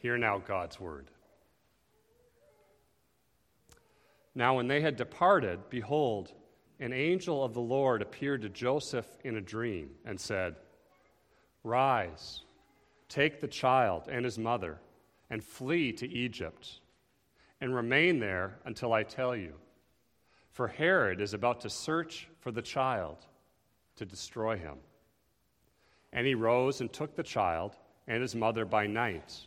Hear now God's word. Now, when they had departed, behold, an angel of the Lord appeared to Joseph in a dream and said, Rise, take the child and his mother, and flee to Egypt, and remain there until I tell you. For Herod is about to search for the child to destroy him. And he rose and took the child and his mother by night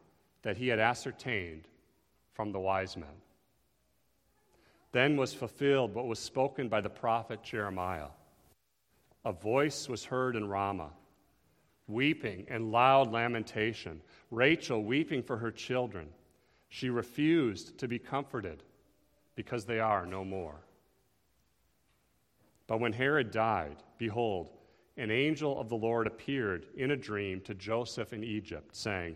that he had ascertained from the wise men. Then was fulfilled what was spoken by the prophet Jeremiah. A voice was heard in Ramah, weeping and loud lamentation, Rachel weeping for her children. She refused to be comforted because they are no more. But when Herod died, behold, an angel of the Lord appeared in a dream to Joseph in Egypt, saying,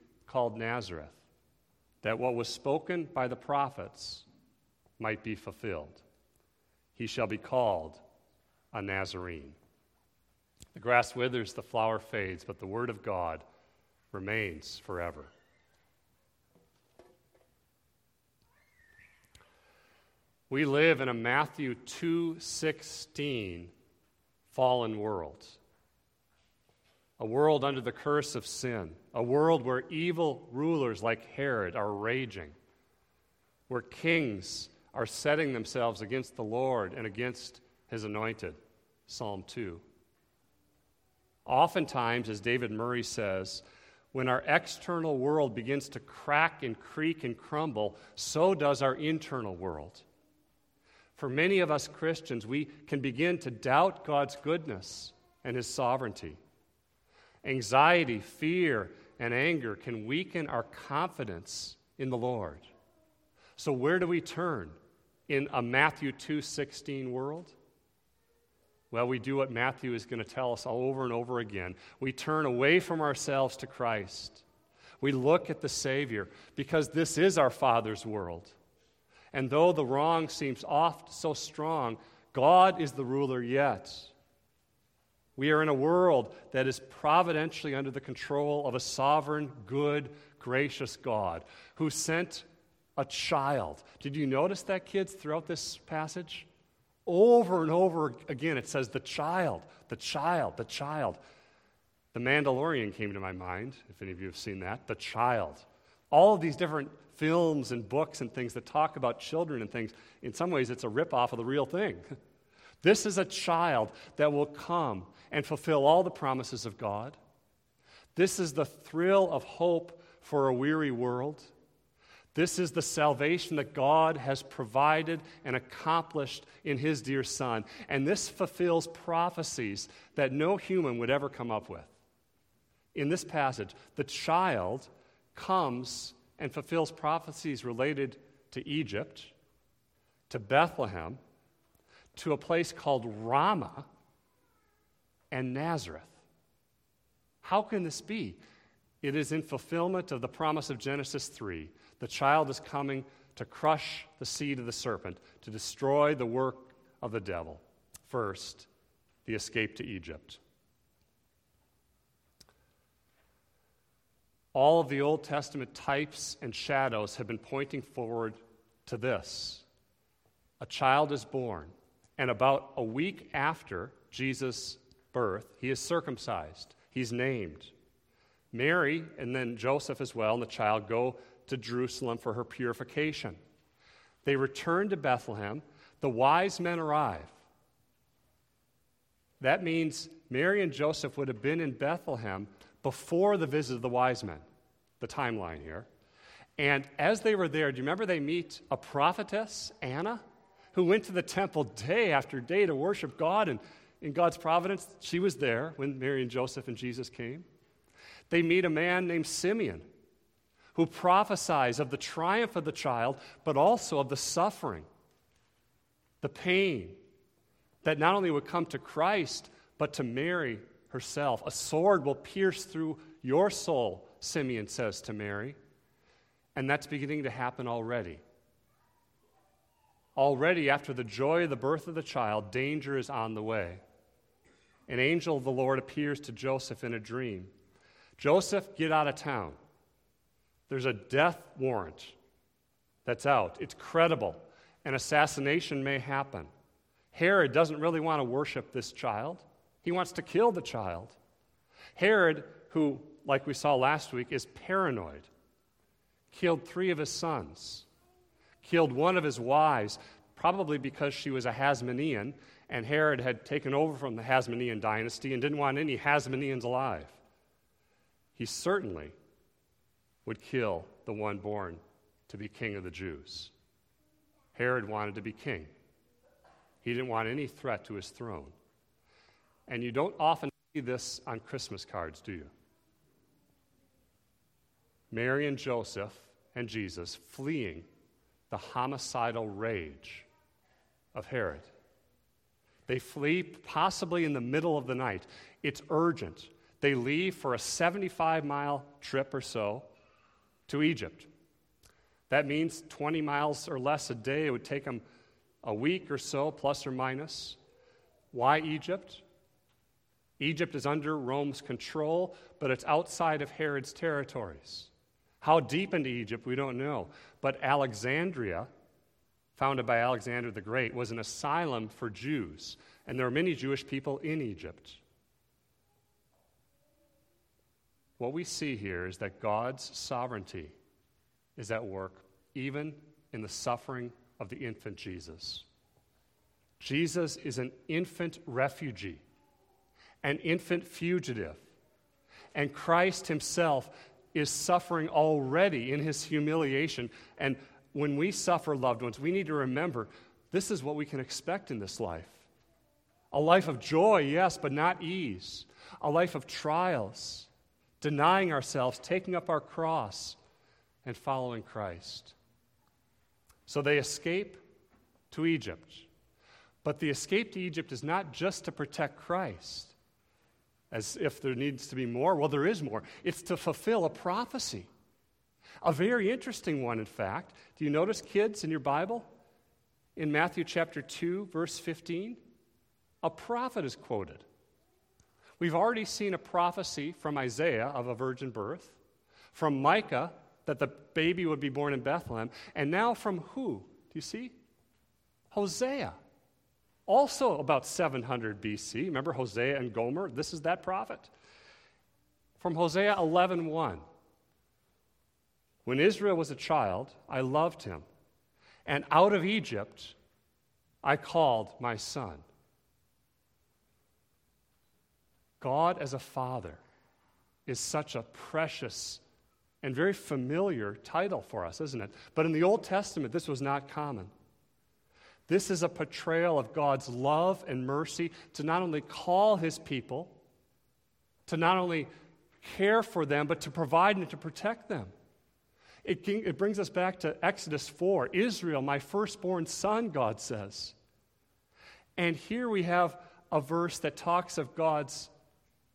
called Nazareth, that what was spoken by the prophets might be fulfilled. He shall be called a Nazarene. The grass withers, the flower fades, but the word of God remains forever. We live in a Matthew 2:16 fallen world a world under the curse of sin, a world where evil rulers like Herod are raging, where kings are setting themselves against the Lord and against his anointed. Psalm 2. Oftentimes, as David Murray says, when our external world begins to crack and creak and crumble, so does our internal world. For many of us Christians, we can begin to doubt God's goodness and his sovereignty. Anxiety, fear, and anger can weaken our confidence in the Lord. So where do we turn in a Matthew 2:16 world? Well, we do what Matthew is going to tell us all over and over again. We turn away from ourselves to Christ. We look at the Savior because this is our Father's world. And though the wrong seems oft so strong, God is the ruler yet. We are in a world that is providentially under the control of a sovereign, good, gracious God who sent a child. Did you notice that, kids, throughout this passage? Over and over again, it says the child, the child, the child. The Mandalorian came to my mind, if any of you have seen that. The child. All of these different films and books and things that talk about children and things, in some ways, it's a ripoff of the real thing. This is a child that will come and fulfill all the promises of God. This is the thrill of hope for a weary world. This is the salvation that God has provided and accomplished in His dear Son. And this fulfills prophecies that no human would ever come up with. In this passage, the child comes and fulfills prophecies related to Egypt, to Bethlehem, to a place called Ramah, and Nazareth. How can this be? It is in fulfillment of the promise of Genesis 3. The child is coming to crush the seed of the serpent, to destroy the work of the devil. First, the escape to Egypt. All of the Old Testament types and shadows have been pointing forward to this. A child is born, and about a week after Jesus birth, he is circumcised. He's named. Mary and then Joseph as well and the child go to Jerusalem for her purification. They return to Bethlehem. The wise men arrive. That means Mary and Joseph would have been in Bethlehem before the visit of the wise men, the timeline here. And as they were there, do you remember they meet a prophetess, Anna, who went to the temple day after day to worship God? And in God's providence, she was there when Mary and Joseph and Jesus came. They meet a man named Simeon, who prophesies of the triumph of the child, but also of the suffering, the pain that not only would come to Christ, but to Mary herself. A sword will pierce through your soul, Simeon says to Mary. And that's beginning to happen already. Already, after the joy of the birth of the child, danger is on the way. An angel of the Lord appears to Joseph in a dream. Joseph, get out of town. There's a death warrant that's out. It's credible. An assassination may happen. Herod doesn't really want to worship this child, he wants to kill the child. Herod, who, like we saw last week, is paranoid, killed three of his sons, killed one of his wives, probably because she was a Hasmonean, and Herod had taken over from the Hasmonean dynasty and didn't want any Hasmoneans alive. He certainly would kill the one born to be king of the Jews. Herod wanted to be king. He didn't want any threat to his throne. And you don't often see this on Christmas cards, do you? Mary and Joseph and Jesus fleeing the homicidal rage of Herod. They flee possibly in the middle of the night. It's urgent. They leave for a 75 mile trip or so to Egypt. That means 20 miles or less a day. It would take them a week or so, plus or minus. Why Egypt? Egypt is under Rome's control, but it's outside of Herod's territories. How deep into Egypt, we don't know. But Alexandria, founded by Alexander the Great, was an asylum for Jews, and there are many Jewish people in Egypt. What we see here is that God's sovereignty is at work even in the suffering of the infant Jesus. Jesus is an infant refugee, an infant fugitive, and Christ himself is suffering already in his humiliation. And when we suffer, loved ones, we need to remember this is what we can expect in this life a life of joy, yes, but not ease, a life of trials, denying ourselves, taking up our cross, and following Christ. So they escape to Egypt. But the escape to Egypt is not just to protect Christ, as if there needs to be more. Well, there is more. It's to fulfill a prophecy. A very interesting one, in fact. Do you notice, kids, in your Bible? In Matthew chapter 2, verse 15, a prophet is quoted. We've already seen a prophecy from Isaiah of a virgin birth, from Micah that the baby would be born in Bethlehem. And now from who? Do you see? Hosea. Also about 700 BC. Remember Hosea and Gomer? This is that prophet. From Hosea 11:1. When Israel was a child, I loved him, and out of Egypt I called my son. God as a father is such a precious and very familiar title for us, isn't it? But in the Old Testament, this was not common. This is a portrayal of God's love and mercy to not only call his people, to not only care for them, but to provide and to protect them. It, it brings us back to Exodus 4 Israel, my firstborn son, God says. And here we have a verse that talks of God's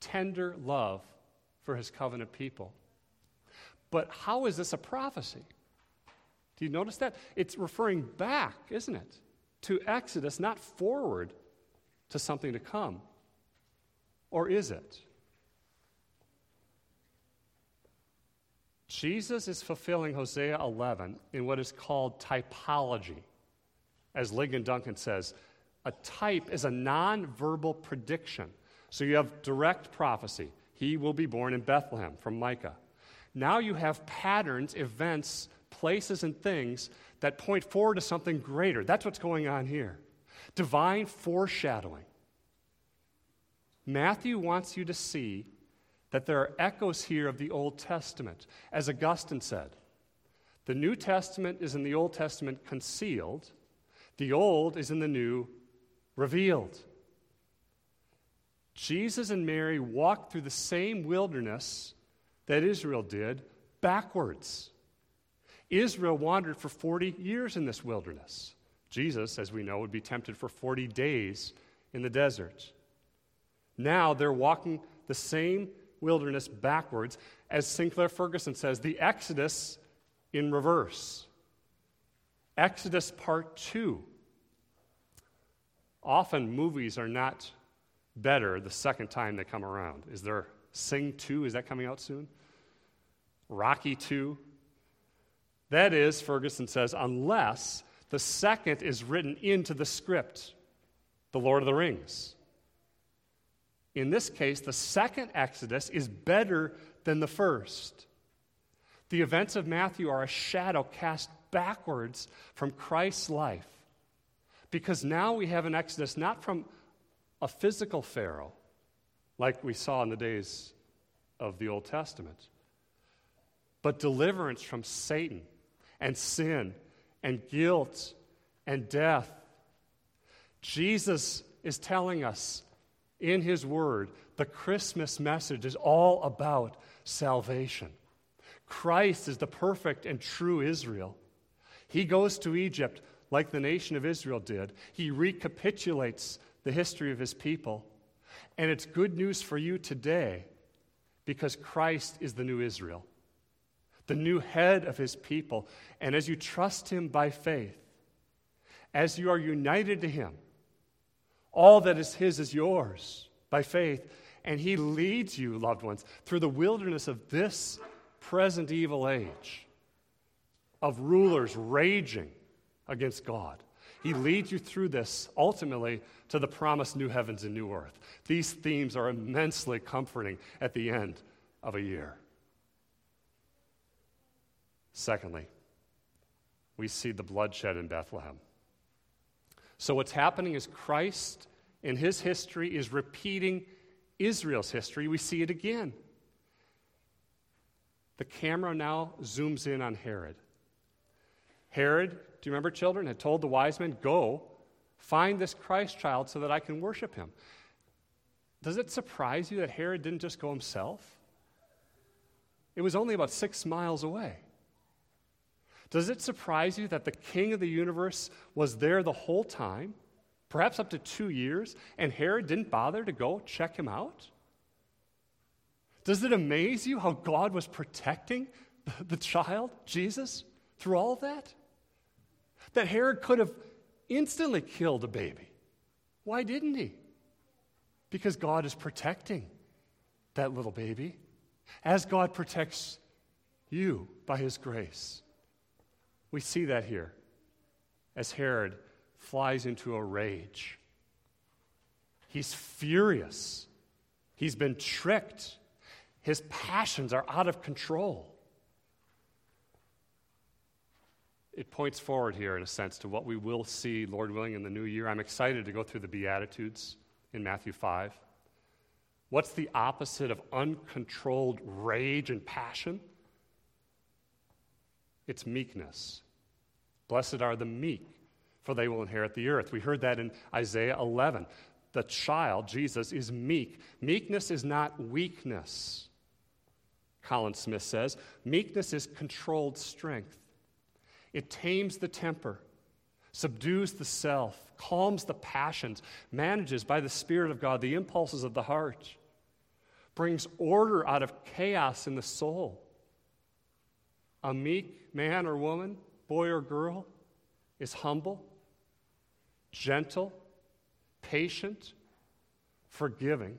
tender love for his covenant people. But how is this a prophecy? Do you notice that? It's referring back, isn't it, to Exodus, not forward to something to come. Or is it? Jesus is fulfilling Hosea 11 in what is called typology. As Ligon Duncan says, a type is a nonverbal prediction. So you have direct prophecy. He will be born in Bethlehem from Micah. Now you have patterns, events, places, and things that point forward to something greater. That's what's going on here. Divine foreshadowing. Matthew wants you to see that there are echoes here of the Old Testament. As Augustine said, the New Testament is in the Old Testament concealed, the Old is in the New revealed. Jesus and Mary walked through the same wilderness that Israel did backwards. Israel wandered for 40 years in this wilderness. Jesus, as we know, would be tempted for 40 days in the desert. Now they're walking the same wilderness backwards. As Sinclair Ferguson says, the Exodus in reverse. Exodus part two. Often movies are not better the second time they come around. Is there Sing 2? Is that coming out soon? Rocky 2? That is, Ferguson says, unless the second is written into the script, The Lord of the Rings. In this case, the second Exodus is better than the first. The events of Matthew are a shadow cast backwards from Christ's life. Because now we have an Exodus not from a physical Pharaoh, like we saw in the days of the Old Testament, but deliverance from Satan and sin and guilt and death. Jesus is telling us in his word, the Christmas message is all about salvation. Christ is the perfect and true Israel. He goes to Egypt like the nation of Israel did. He recapitulates the history of his people. And it's good news for you today because Christ is the new Israel, the new head of his people. And as you trust him by faith, as you are united to him, all that is His is yours by faith. And He leads you, loved ones, through the wilderness of this present evil age of rulers raging against God. He leads you through this ultimately to the promised new heavens and new earth. These themes are immensely comforting at the end of a year. Secondly, we see the bloodshed in Bethlehem. So, what's happening is Christ in his history is repeating Israel's history. We see it again. The camera now zooms in on Herod. Herod, do you remember, children, had told the wise men, Go, find this Christ child so that I can worship him. Does it surprise you that Herod didn't just go himself? It was only about six miles away. Does it surprise you that the king of the universe was there the whole time, perhaps up to two years, and Herod didn't bother to go check him out? Does it amaze you how God was protecting the child, Jesus, through all of that? That Herod could have instantly killed a baby. Why didn't he? Because God is protecting that little baby as God protects you by his grace. We see that here as Herod flies into a rage. He's furious. He's been tricked. His passions are out of control. It points forward here, in a sense, to what we will see, Lord willing, in the new year. I'm excited to go through the Beatitudes in Matthew 5. What's the opposite of uncontrolled rage and passion? It's meekness. Blessed are the meek, for they will inherit the earth. We heard that in Isaiah 11. The child, Jesus, is meek. Meekness is not weakness, Colin Smith says. Meekness is controlled strength. It tames the temper, subdues the self, calms the passions, manages by the Spirit of God the impulses of the heart, brings order out of chaos in the soul. A meek man or woman, boy or girl, is humble, gentle, patient, forgiving,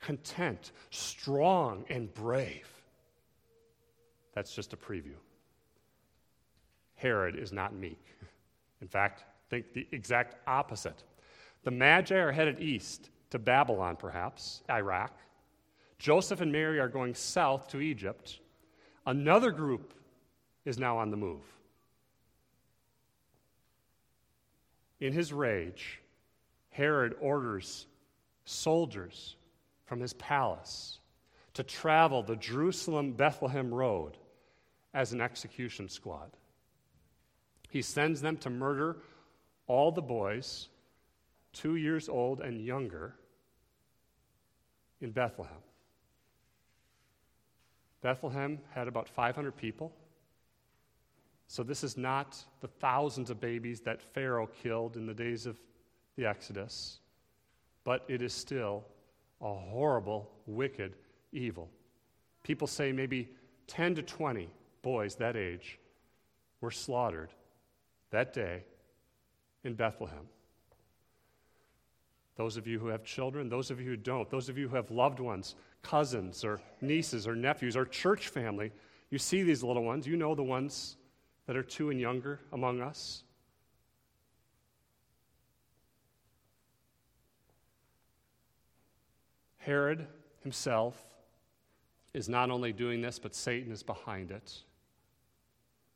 content, strong, and brave. That's just a preview. Herod is not meek. In fact, think the exact opposite. The Magi are headed east to Babylon, perhaps, Iraq. Joseph and Mary are going south to Egypt Another group is now on the move. In his rage, Herod orders soldiers from his palace to travel the Jerusalem Bethlehem road as an execution squad. He sends them to murder all the boys two years old and younger in Bethlehem. Bethlehem had about 500 people. So, this is not the thousands of babies that Pharaoh killed in the days of the Exodus, but it is still a horrible, wicked evil. People say maybe 10 to 20 boys that age were slaughtered that day in Bethlehem. Those of you who have children, those of you who don't, those of you who have loved ones, cousins or nieces or nephews or church family, you see these little ones. You know the ones that are two and younger among us. Herod himself is not only doing this, but Satan is behind it.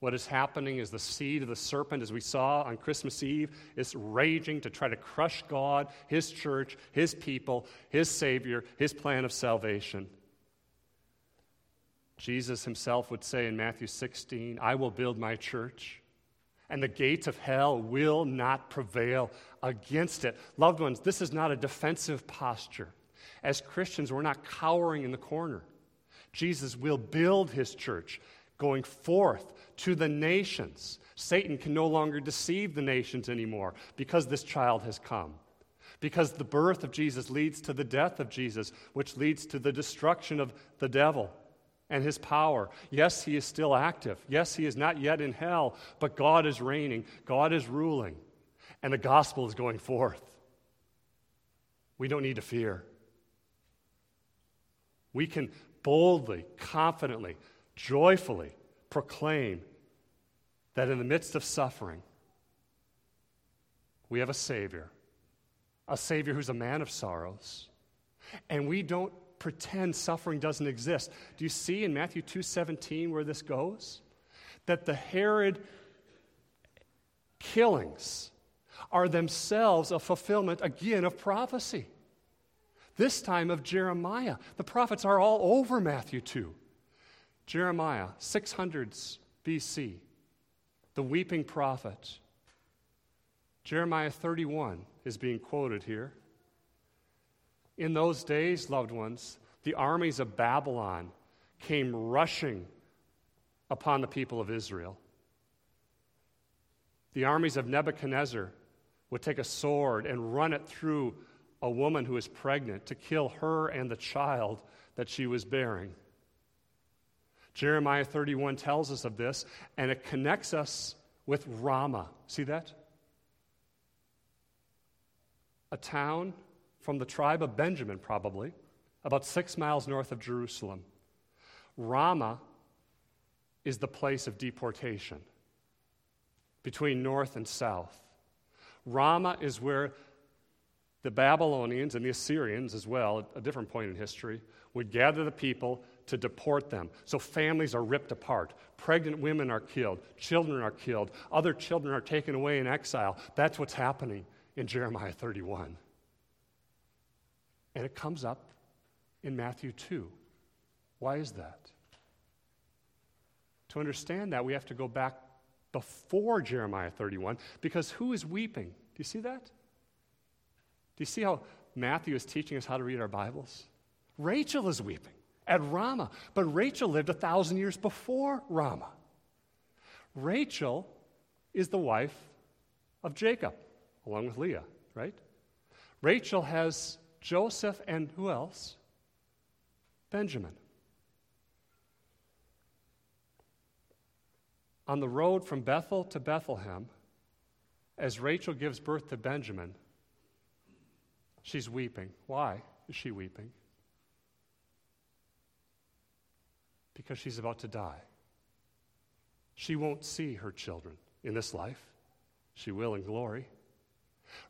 What is happening is the seed of the serpent, as we saw on Christmas Eve, is raging to try to crush God, His church, His people, His Savior, His plan of salvation. Jesus himself would say in Matthew 16, I will build my church, and the gates of hell will not prevail against it. Loved ones, this is not a defensive posture. As Christians, we're not cowering in the corner. Jesus will build his church going forth to the nations. Satan can no longer deceive the nations anymore because this child has come. Because the birth of Jesus leads to the death of Jesus, which leads to the destruction of the devil and his power. Yes, he is still active. Yes, he is not yet in hell, but God is reigning, God is ruling, and the gospel is going forth. We don't need to fear. We can boldly, confidently, joyfully proclaim that in the midst of suffering, we have a Savior, a Savior who's a man of sorrows. And we don't pretend suffering doesn't exist. Do you see in Matthew 2:17 where this goes? That the Herod killings are themselves a fulfillment again of prophecy. This time of Jeremiah. The prophets are all over Matthew 2. Jeremiah, 600s BC, the weeping prophet. Jeremiah 31 is being quoted here. In those days, loved ones, the armies of Babylon came rushing upon the people of Israel. The armies of Nebuchadnezzar would take a sword and run it through a woman who is pregnant to kill her and the child that she was bearing. Jeremiah 31 tells us of this, and it connects us with Ramah. See that? A town from the tribe of Benjamin, probably, about six miles north of Jerusalem. Ramah is the place of deportation between north and south. Ramah is where the Babylonians and the Assyrians, as well, at a different point in history, would gather the people to deport them. So families are ripped apart. Pregnant women are killed. Children are killed. Other children are taken away in exile. That's what's happening in Jeremiah 31. And it comes up in Matthew 2. Why is that? To understand that, we have to go back before Jeremiah 31 because who is weeping? Do you see that? Do you see how Matthew is teaching us how to read our Bibles? Rachel is weeping at Ramah. But Rachel lived a thousand years before Ramah. Rachel is the wife of Jacob, along with Leah, right? Rachel has Joseph and who else? Benjamin. On the road from Bethel to Bethlehem, as Rachel gives birth to Benjamin, she's weeping. Why is she weeping? because she's about to die. She won't see her children in this life, she will in glory.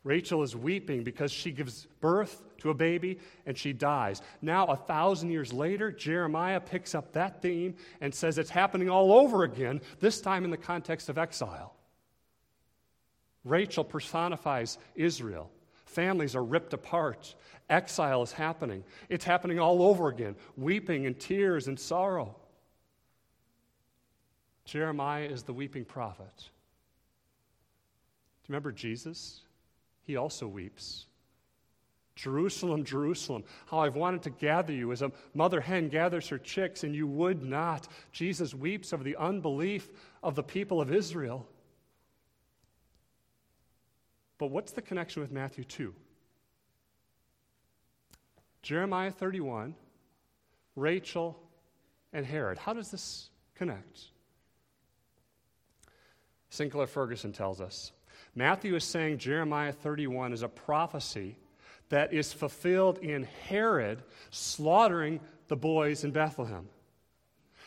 Rachel is weeping because she gives birth to a baby and she dies. Now, a thousand years later, Jeremiah picks up that theme and says it's happening all over again, this time in the context of exile. Rachel personifies Israel. Families are ripped apart. Exile is happening. It's happening all over again, weeping and tears and sorrow. Jeremiah is the weeping prophet. Do you remember Jesus? He also weeps. Jerusalem, Jerusalem, how I've wanted to gather you as a mother hen gathers her chicks, and you would not. Jesus weeps over the unbelief of the people of Israel. But what's the connection with Matthew 2? Jeremiah 31, Rachel, and Herod. How does this connect? Sinclair Ferguson tells us Matthew is saying Jeremiah 31 is a prophecy that is fulfilled in Herod slaughtering the boys in Bethlehem.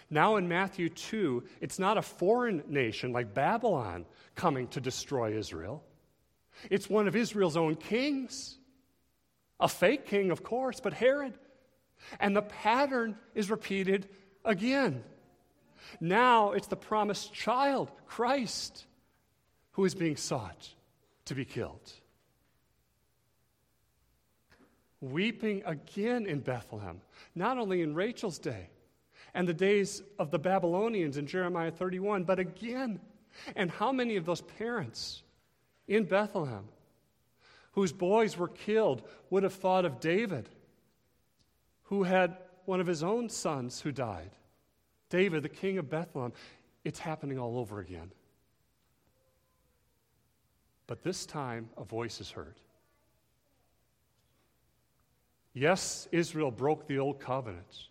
Now in Matthew 2, it's not a foreign nation like Babylon coming to destroy Israel. It's one of Israel's own kings. A fake king, of course, but Herod. And the pattern is repeated again. Now it's the promised child, Christ, who is being sought to be killed. Weeping again in Bethlehem, not only in Rachel's day and the days of the Babylonians in Jeremiah 31, but again. And how many of those parents in Bethlehem whose boys were killed would have thought of David, who had one of his own sons who died? David, the king of Bethlehem. It's happening all over again. But this time, a voice is heard. Yes, Israel broke the old covenant.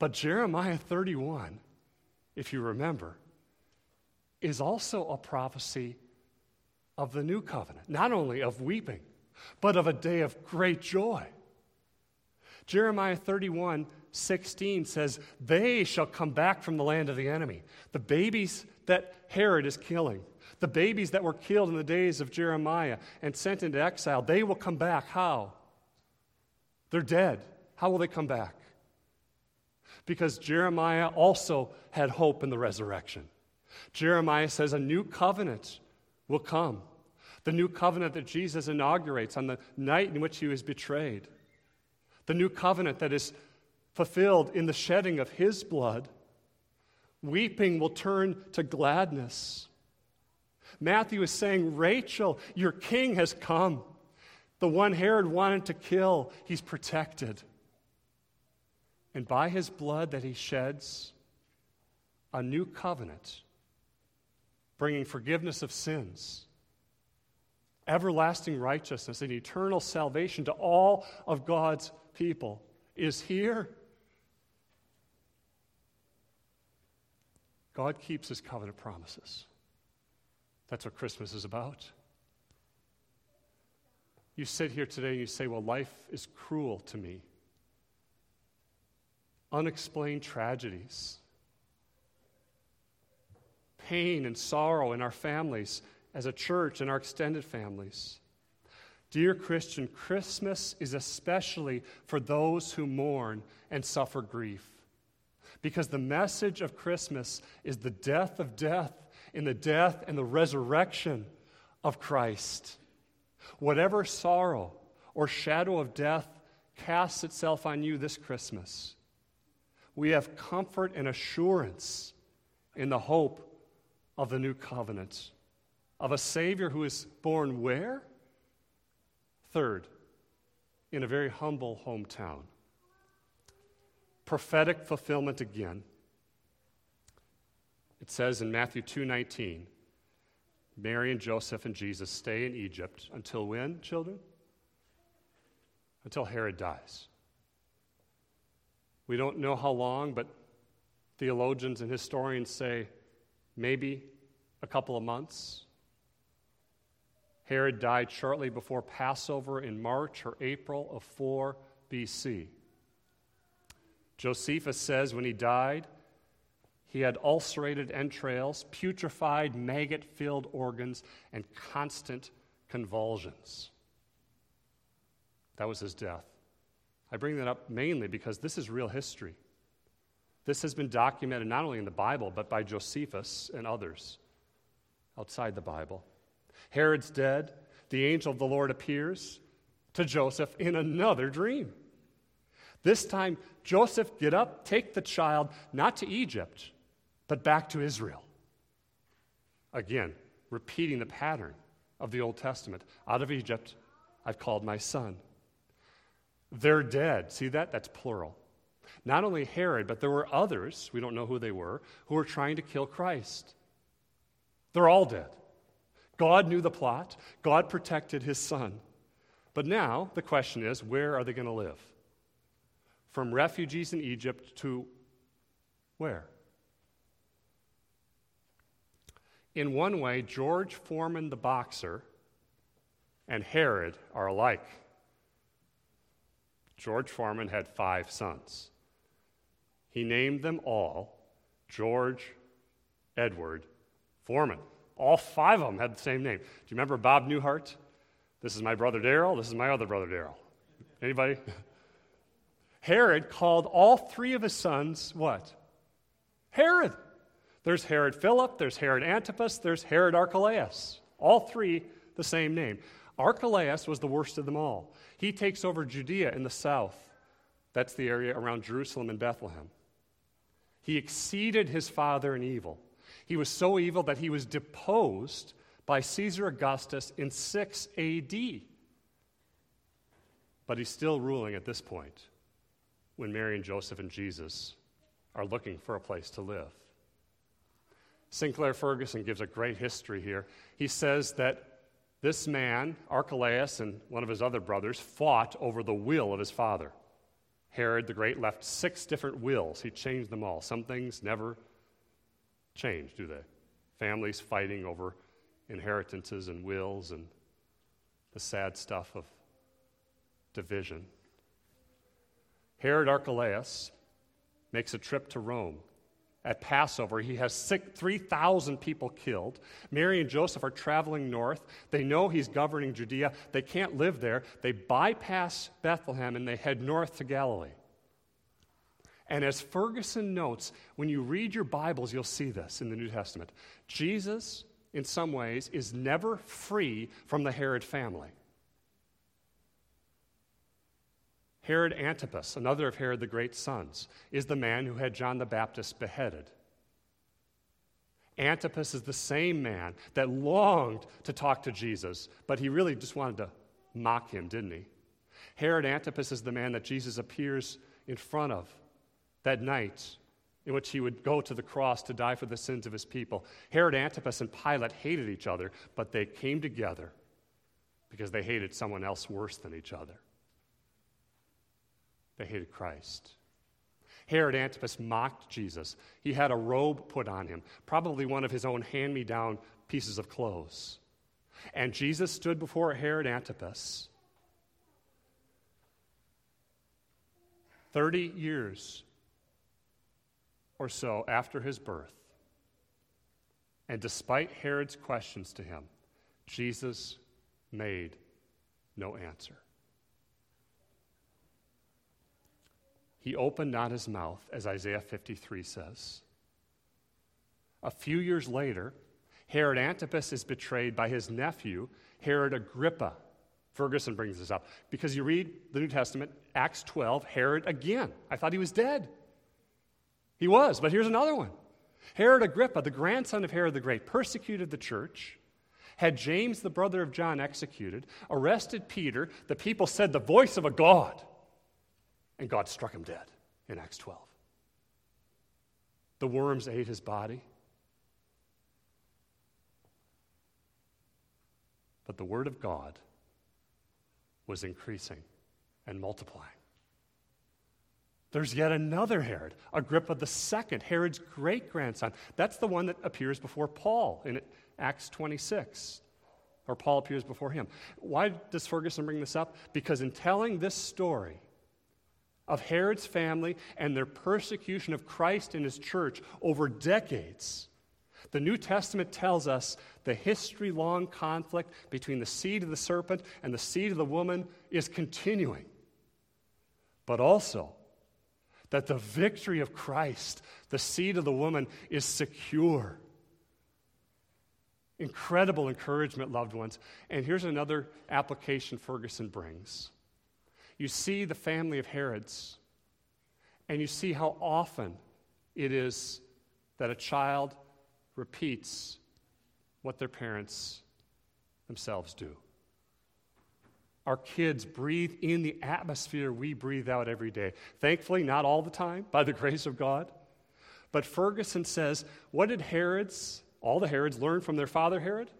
But Jeremiah 31, if you remember, is also a prophecy of the new covenant, not only of weeping, but of a day of great joy. Jeremiah 31 16 says, They shall come back from the land of the enemy. The babies that Herod is killing, the babies that were killed in the days of Jeremiah and sent into exile, they will come back. How? They're dead. How will they come back? Because Jeremiah also had hope in the resurrection. Jeremiah says a new covenant will come. The new covenant that Jesus inaugurates on the night in which he was betrayed. The new covenant that is fulfilled in the shedding of his blood. Weeping will turn to gladness. Matthew is saying, Rachel, your king has come. The one Herod wanted to kill, he's protected. And by his blood that he sheds, a new covenant, bringing forgiveness of sins, everlasting righteousness, and eternal salvation to all of God's people, is here. God keeps his covenant promises. That's what Christmas is about. You sit here today and you say, Well, life is cruel to me. Unexplained tragedies, pain and sorrow in our families, as a church, and our extended families. Dear Christian, Christmas is especially for those who mourn and suffer grief. Because the message of Christmas is the death of death in the death and the resurrection of Christ. Whatever sorrow or shadow of death casts itself on you this Christmas, we have comfort and assurance in the hope of the new covenant, of a Savior who is born where? Third, in a very humble hometown prophetic fulfillment again. It says in Matthew 2:19, Mary and Joseph and Jesus stay in Egypt until when, children? Until Herod dies. We don't know how long, but theologians and historians say maybe a couple of months. Herod died shortly before Passover in March or April of 4 BC. Josephus says when he died, he had ulcerated entrails, putrefied, maggot filled organs, and constant convulsions. That was his death. I bring that up mainly because this is real history. This has been documented not only in the Bible, but by Josephus and others outside the Bible. Herod's dead. The angel of the Lord appears to Joseph in another dream. This time, Joseph, get up, take the child, not to Egypt, but back to Israel. Again, repeating the pattern of the Old Testament. Out of Egypt, I've called my son. They're dead. See that? That's plural. Not only Herod, but there were others, we don't know who they were, who were trying to kill Christ. They're all dead. God knew the plot, God protected his son. But now the question is where are they going to live? From refugees in Egypt to where? In one way, George Foreman the boxer and Herod are alike. George Foreman had five sons. He named them all George Edward Foreman. All five of them had the same name. Do you remember Bob Newhart? This is my brother Daryl. This is my other brother Daryl. Anybody? Herod called all three of his sons what? Herod. There's Herod Philip, there's Herod Antipas, there's Herod Archelaus. All three the same name. Archelaus was the worst of them all. He takes over Judea in the south. That's the area around Jerusalem and Bethlehem. He exceeded his father in evil. He was so evil that he was deposed by Caesar Augustus in 6 AD. But he's still ruling at this point when Mary and Joseph and Jesus are looking for a place to live. Sinclair Ferguson gives a great history here. He says that this man, Archelaus, and one of his other brothers fought over the will of his father. Herod the Great left six different wills. He changed them all. Some things never change, do they? Families fighting over inheritances and wills and the sad stuff of division. Herod Archelaus makes a trip to Rome. At Passover, he has 3,000 people killed. Mary and Joseph are traveling north. They know he's governing Judea. They can't live there. They bypass Bethlehem and they head north to Galilee. And as Ferguson notes, when you read your Bibles, you'll see this in the New Testament. Jesus, in some ways, is never free from the Herod family. Herod Antipas, another of Herod the Great's sons, is the man who had John the Baptist beheaded. Antipas is the same man that longed to talk to Jesus, but he really just wanted to mock him, didn't he? Herod Antipas is the man that Jesus appears in front of that night in which he would go to the cross to die for the sins of his people. Herod Antipas and Pilate hated each other, but they came together because they hated someone else worse than each other. They hated Christ. Herod Antipas mocked Jesus. He had a robe put on him, probably one of his own hand me down pieces of clothes. And Jesus stood before Herod Antipas. 30 years or so after his birth. And despite Herod's questions to him, Jesus made no answer. He opened not his mouth, as Isaiah 53 says. A few years later, Herod Antipas is betrayed by his nephew, Herod Agrippa. Ferguson brings this up because you read the New Testament, Acts 12, Herod again. I thought he was dead. He was, but here's another one. Herod Agrippa, the grandson of Herod the Great, persecuted the church, had James, the brother of John, executed, arrested Peter. The people said, The voice of a God and God struck him dead in Acts 12. The worms ate his body. But the word of God was increasing and multiplying. There's yet another Herod, Agrippa II, Herod's great grandson. That's the one that appears before Paul in Acts 26, or Paul appears before him. Why does Ferguson bring this up? Because in telling this story, of Herod's family and their persecution of Christ and his church over decades, The New Testament tells us the history long conflict between the seed of the serpent and the seed of the woman is continuing. But also, that the victory of Christ, the seed of the woman, is secure. Incredible encouragement, loved ones. And here's another application Ferguson brings. You see the family of Herods, and you see how often it is that a child repeats what their parents themselves do. Our kids breathe in the atmosphere we breathe out every day. Thankfully, not all the time, by the grace of God. But Ferguson says, what did Herods, all the Herods, learn from their father Herod?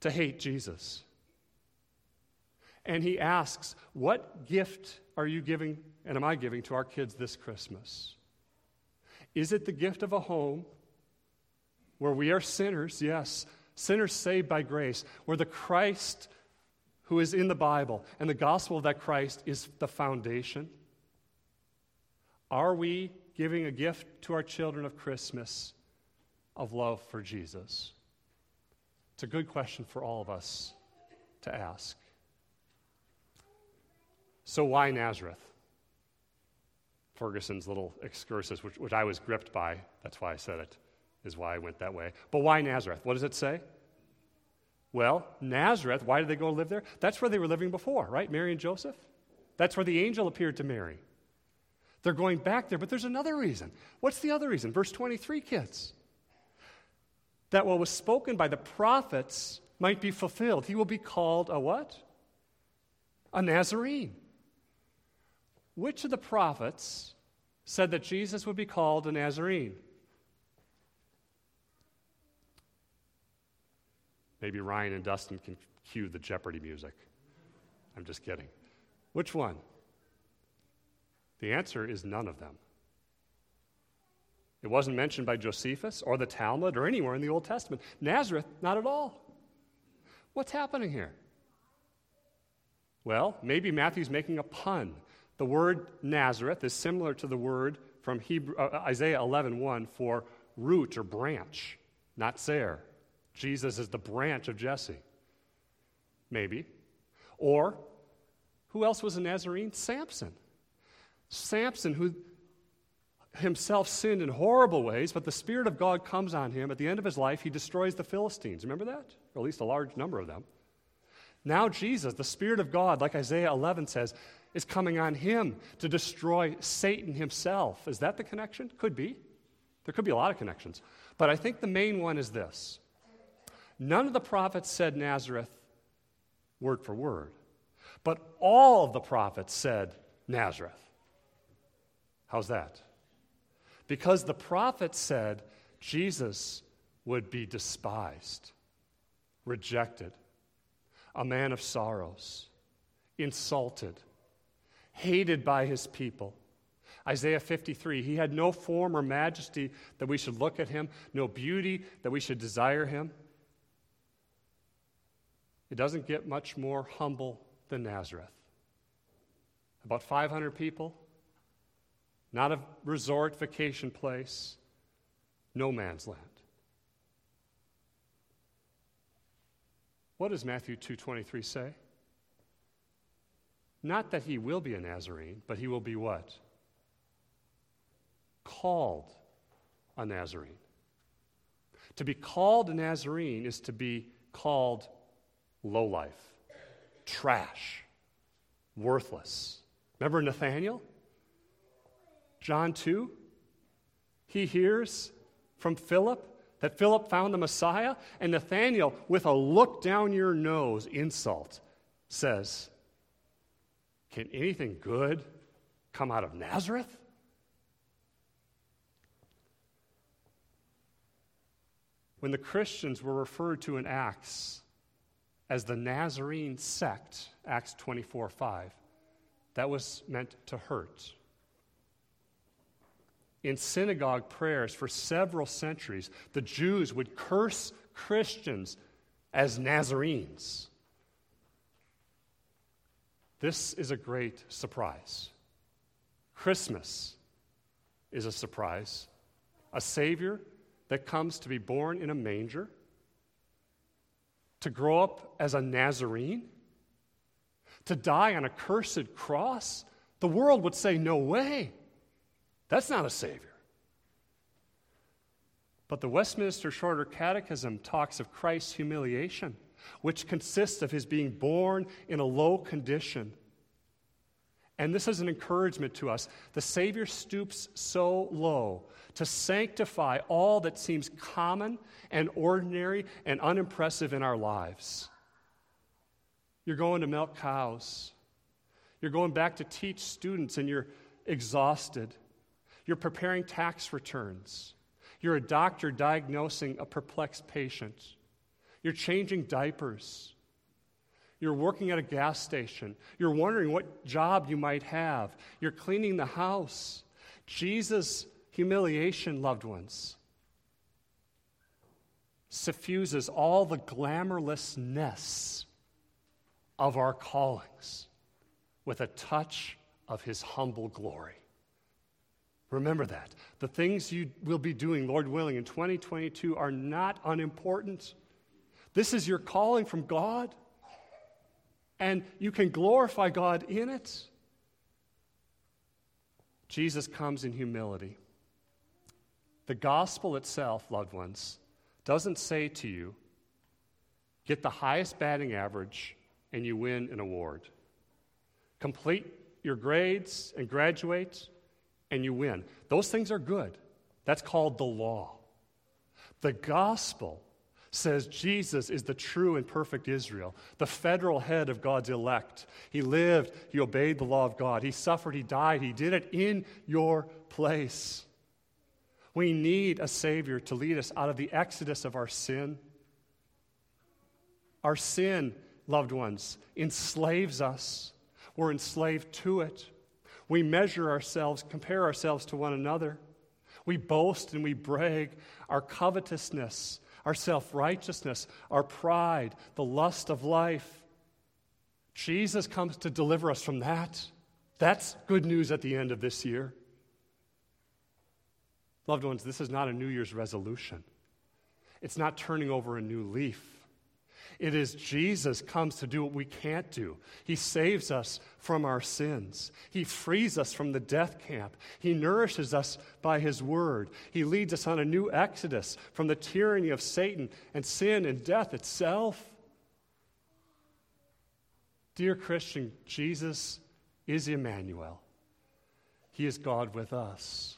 To hate Jesus. And he asks, What gift are you giving and am I giving to our kids this Christmas? Is it the gift of a home where we are sinners, yes, sinners saved by grace, where the Christ who is in the Bible and the gospel of that Christ is the foundation? Are we giving a gift to our children of Christmas of love for Jesus? It's a good question for all of us to ask. So, why Nazareth? Ferguson's little excursus, which, which I was gripped by, that's why I said it is why I went that way. But why Nazareth? What does it say? Well, Nazareth, why did they go live there? That's where they were living before, right? Mary and Joseph? That's where the angel appeared to Mary. They're going back there, but there's another reason. What's the other reason? Verse 23, kids. That what was spoken by the prophets might be fulfilled. He will be called a what? A Nazarene. Which of the prophets said that Jesus would be called a Nazarene? Maybe Ryan and Dustin can cue the Jeopardy music. I'm just kidding. Which one? The answer is none of them. It wasn't mentioned by Josephus or the Talmud or anywhere in the Old Testament. Nazareth, not at all. What's happening here? Well, maybe Matthew's making a pun. The word Nazareth is similar to the word from Hebrew, uh, Isaiah 11:1 for root or branch, netzer. Jesus is the branch of Jesse. Maybe. Or, who else was a Nazarene? Samson. Samson, who himself sinned in horrible ways, but the Spirit of God comes on him. At the end of his life, he destroys the Philistines. Remember that? Or at least a large number of them. Now, Jesus, the Spirit of God, like Isaiah 11 says, is coming on him to destroy Satan himself. Is that the connection? Could be. There could be a lot of connections. But I think the main one is this None of the prophets said Nazareth word for word, but all of the prophets said Nazareth. How's that? Because the prophets said Jesus would be despised, rejected, a man of sorrows, insulted, hated by his people. Isaiah 53, he had no form or majesty that we should look at him, no beauty that we should desire him. It doesn't get much more humble than Nazareth. About 500 people, not a resort vacation place, no man's land. What does Matthew 2:23 say? Not that he will be a Nazarene, but he will be what? Called a Nazarene. To be called a Nazarene is to be called low life, trash, worthless. Remember Nathaniel? John 2? He hears from Philip that Philip found the Messiah, and Nathaniel, with a look down your nose insult, says, Can anything good come out of Nazareth? When the Christians were referred to in Acts as the Nazarene sect, Acts 24 5. That was meant to hurt. In synagogue prayers for several centuries, the Jews would curse Christians as Nazarenes. This is a great surprise. Christmas is a surprise. A Savior that comes to be born in a manger, to grow up as a Nazarene, to die on a cursed cross, the world would say, No way. That's not a Savior. But the Westminster Shorter Catechism talks of Christ's humiliation, which consists of his being born in a low condition. And this is an encouragement to us. The Savior stoops so low to sanctify all that seems common and ordinary and unimpressive in our lives. You're going to milk cows. You're going back to teach students and you're exhausted. You're preparing tax returns. You're a doctor diagnosing a perplexed patient. You're changing diapers. You're working at a gas station. You're wondering what job you might have. You're cleaning the house. Jesus' humiliation, loved ones, suffuses all the glamourlessness of our callings with a touch of his humble glory. Remember that. The things you will be doing, Lord willing, in 2022 are not unimportant. This is your calling from God, and you can glorify God in it. Jesus comes in humility. The gospel itself, loved ones, doesn't say to you, get the highest batting average and you win an award. Complete your grades and graduate and you win. Those things are good. That's called the law. The gospel says Jesus is the true and perfect Israel, the federal head of God's elect. He lived, he obeyed the law of God, he suffered, he died, he did it in your place. We need a Savior to lead us out of the exodus of our sin. Our sin, loved ones, enslaves us. We're enslaved to it. We measure ourselves, compare ourselves to one another. We boast and we brag. Our covetousness, our self righteousness, our pride, the lust of life. Jesus comes to deliver us from that. That's good news at the end of this year. Loved ones, this is not a New Year's resolution. It's not turning over a new leaf. It is Jesus comes to do what we can't do. He saves us from our sins. He frees us from the death camp. He nourishes us by His word. He leads us on a new exodus from the tyranny of Satan and sin and death itself. Dear Christian, Jesus is Emmanuel. He is God with us.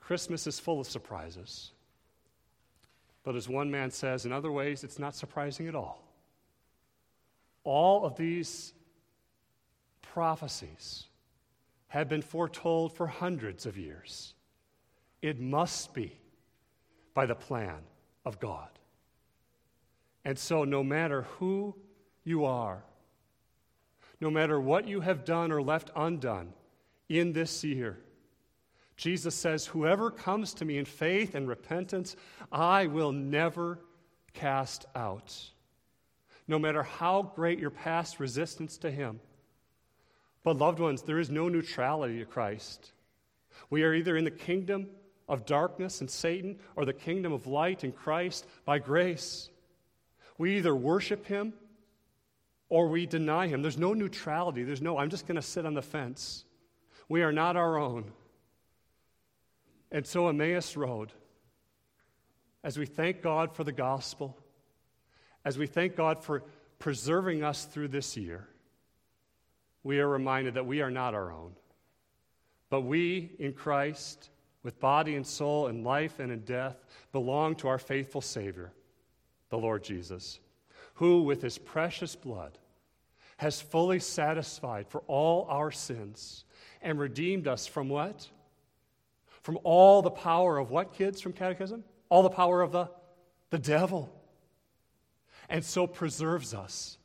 Christmas is full of surprises. But as one man says, in other ways, it's not surprising at all. All of these prophecies have been foretold for hundreds of years. It must be by the plan of God. And so, no matter who you are, no matter what you have done or left undone in this year, Jesus says, Whoever comes to me in faith and repentance, I will never cast out. No matter how great your past resistance to Him. But, loved ones, there is no neutrality to Christ. We are either in the kingdom of darkness and Satan or the kingdom of light in Christ by grace. We either worship Him or we deny Him. There's no neutrality. There's no, I'm just going to sit on the fence. We are not our own. And so, Emmaus Road, as we thank God for the gospel, as we thank God for preserving us through this year, we are reminded that we are not our own. But we in Christ, with body and soul, in life and in death, belong to our faithful Savior, the Lord Jesus, who, with his precious blood, has fully satisfied for all our sins and redeemed us from what? From all the power of what, kids, from catechism? All the power of the, the devil. And so preserves us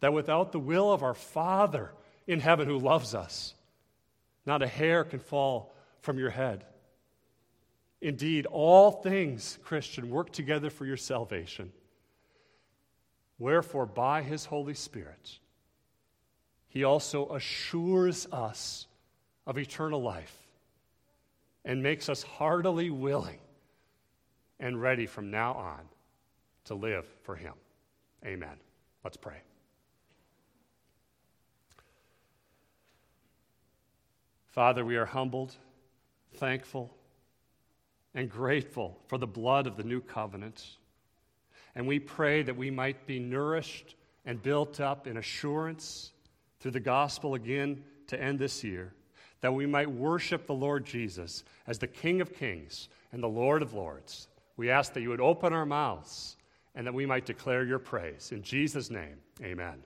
that without the will of our Father in heaven who loves us, not a hair can fall from your head. Indeed, all things, Christian, work together for your salvation. Wherefore, by his Holy Spirit, he also assures us of eternal life and makes us heartily willing and ready from now on to live for Him. Amen. Let's pray. Father, we are humbled, thankful, and grateful for the blood of the new covenant. And we pray that we might be nourished and built up in assurance through the gospel again to end this year, that we might worship the Lord Jesus as the King of kings and the Lord of lords. We ask that you would open our mouths and that we might declare your praise. In Jesus' name, amen.